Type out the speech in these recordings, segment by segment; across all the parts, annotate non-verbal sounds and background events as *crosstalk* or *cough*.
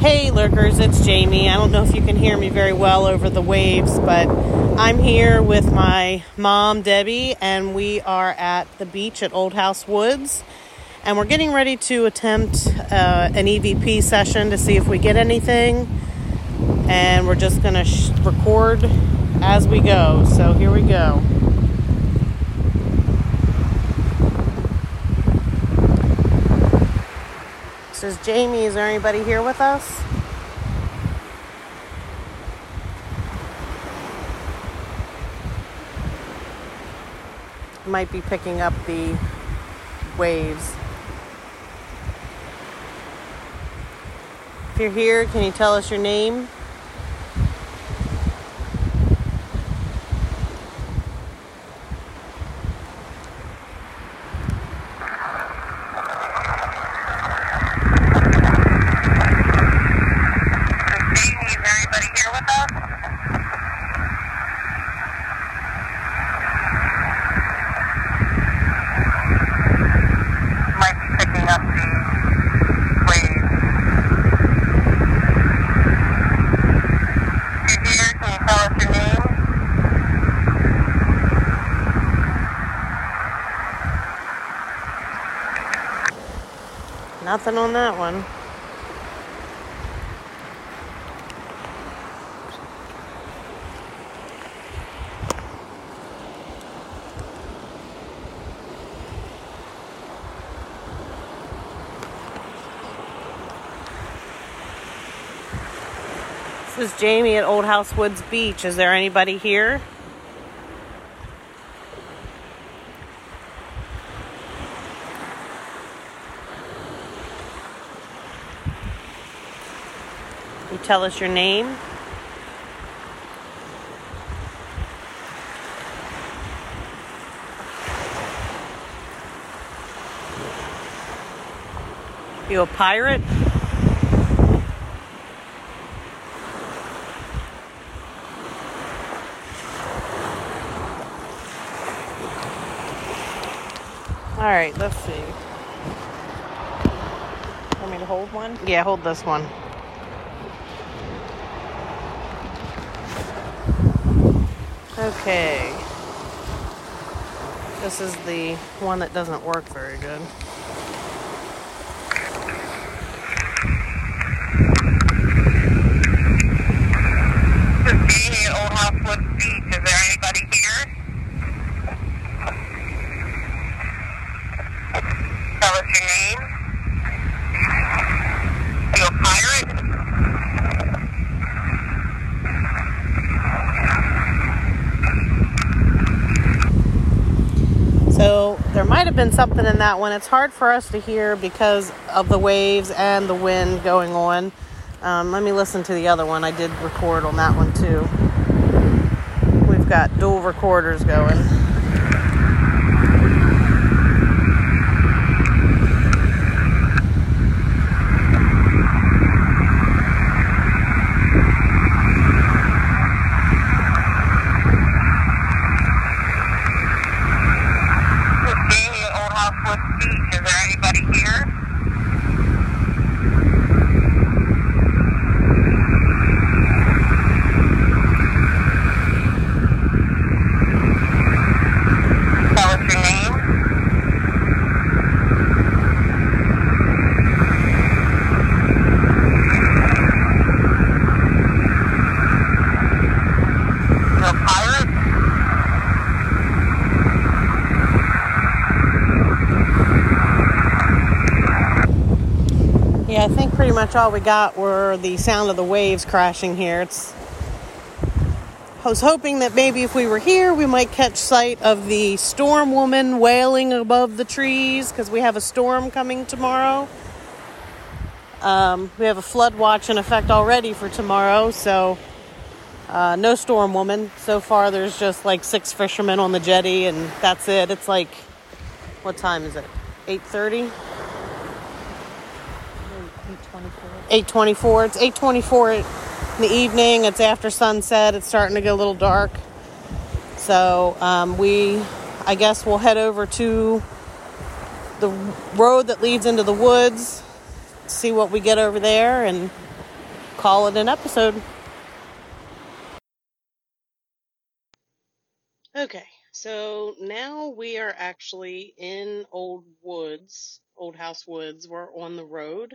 Hey, lurkers, it's Jamie. I don't know if you can hear me very well over the waves, but I'm here with my mom, Debbie, and we are at the beach at Old House Woods. And we're getting ready to attempt uh, an EVP session to see if we get anything. And we're just going to sh- record as we go. So here we go. This is Jamie. Is there anybody here with us? Might be picking up the waves. If you're here, can you tell us your name? Jamie, is there anybody here with us? Might be picking up the waves. If you're here, can you tell us your name? Nothing on that one. This is Jamie at Old House Woods Beach. Is there anybody here? You tell us your name. You a pirate? All right, let's see. Want me to hold one? Yeah, hold this one. Okay. This is the one that doesn't work very good. Jamie Old House Woods Beach. Is there anybody here? Tell us your name. Are you a pirate? So there might have been something in that one. It's hard for us to hear because of the waves and the wind going on. Um, let me listen to the other one. I did record on that one too. We've got dual recorders going. This is Jamie at Old House Woods Beach. Is there anybody here? Tell us your name. You're a pirate? Yeah, I think pretty much all we got were the sound of the waves crashing here. It's I was hoping that maybe if we were here, we might catch sight of the storm woman wailing above the trees because we have a storm coming tomorrow. Um, we have a flood watch in effect already for tomorrow, so uh, no storm woman. So far, there's just like six fishermen on the jetty, and that's it. It's like, what time is it? 8:30. 8:24. It's 8:24 in the evening. It's after sunset. It's starting to get a little dark. So um, we, I guess, we'll head over to the road that leads into the woods. See what we get over there, and call it an episode. Okay, so now we are actually in Old Woods, Old House Woods. We're on the road.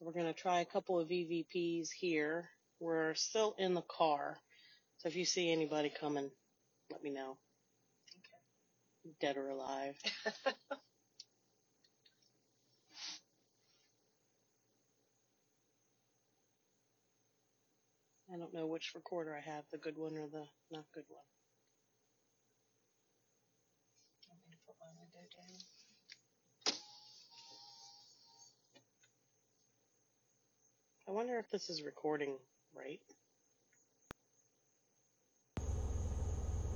So we're going to try a couple of EVPs here. We're still in the car. So if you see anybody coming, let me know. Dead or alive. *laughs* I don't know which recorder I have, the good one or the not good one. Want me to put my window down? I wonder if this is recording right.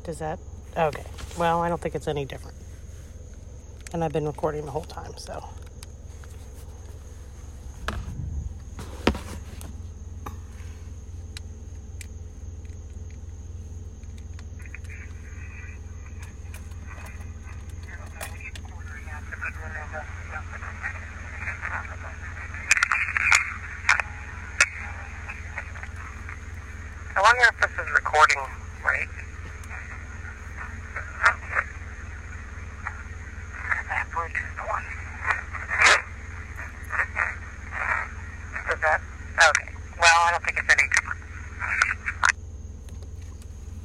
Does that? Okay. Well, I don't think it's any different. And I've been recording the whole time, so. I wonder if this is recording right. That? Okay. Well, I don't think it's any.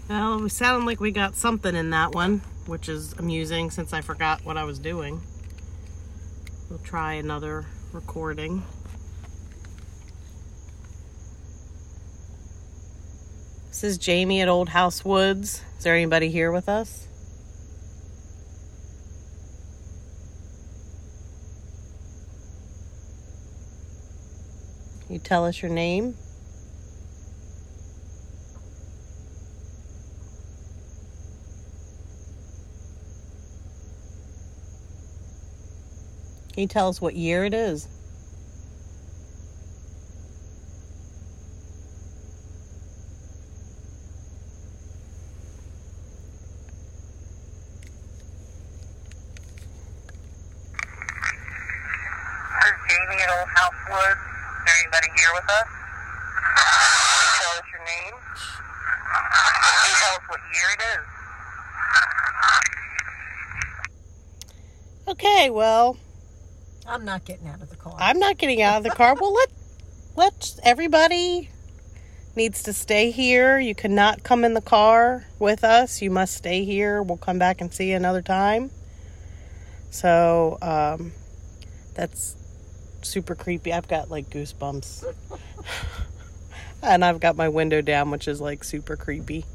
Well, we sound like we got something in that one, which is amusing since I forgot what I was doing. We'll try another recording. This is Jamie at Old House Woods. Is there anybody here with us? You tell us your name? Can you tell us what year it is? This is at Old House Woods. Is there anybody here with us? Can you tell us your name? Can you tell us what year it is? Okay, well, I'm not getting out of the car. I'm not getting out of the car. Well, let let everybody needs to stay here. You cannot come in the car with us. You must stay here. We'll come back and see you another time. So, um, that's super creepy. I've got like goosebumps. *laughs* and I've got my window down, which is like super creepy.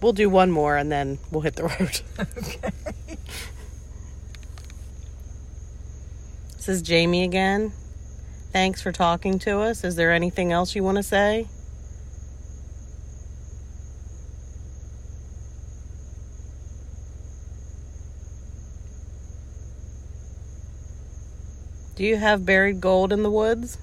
We'll do one more and then we'll hit the road. *laughs* okay. This is Jamie again. Thanks for talking to us. Is there anything else you want to say? Do you have buried gold in the woods?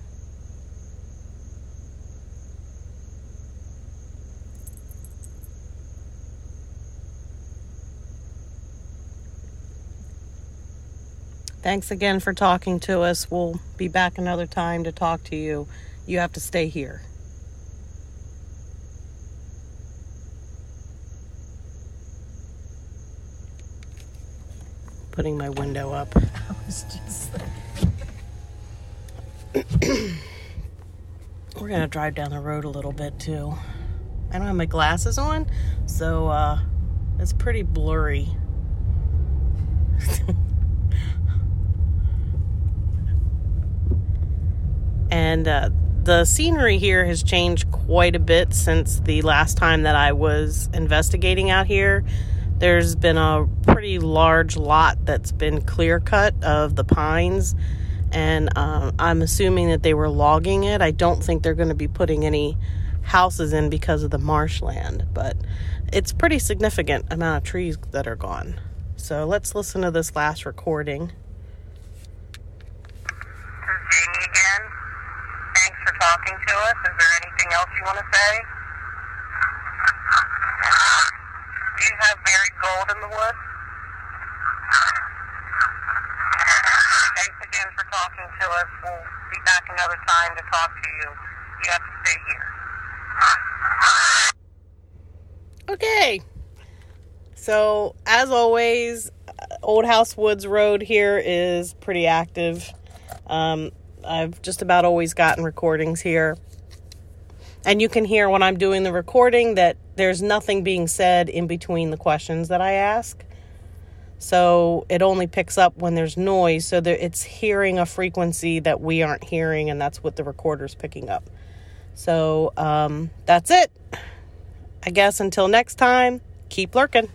Thanks again for talking to us. We'll be back another time to talk to you. You have to stay here. Putting my window up. *laughs* We're gonna drive down the road a little bit too. I don't have my glasses on, so uh, it's pretty blurry. *laughs* and uh, the scenery here has changed quite a bit since the last time that I was investigating out here. There's been a pretty large lot that's been clear cut of the pines, and um, I'm assuming that they were logging it. I don't think they're going to be putting any houses in because of the marshland, but it's pretty significant amount of trees that are gone. So let's listen to this last recording. This is Jamie again. Thanks for talking to us. Is there anything else you want to say? Do you have buried gold in the woods? We'll be back another time to talk to you, you have to stay here. Okay. So, as always, uh, Old House Woods Road here is pretty active. Um, I've just about always gotten recordings here. And you can hear when I'm doing the recording that there's nothing being said in between the questions that I ask. So it only picks up when there's noise. So there, it's hearing a frequency that we aren't hearing, and that's what the recorder's picking up. So um, that's it. I guess until next time, keep lurking.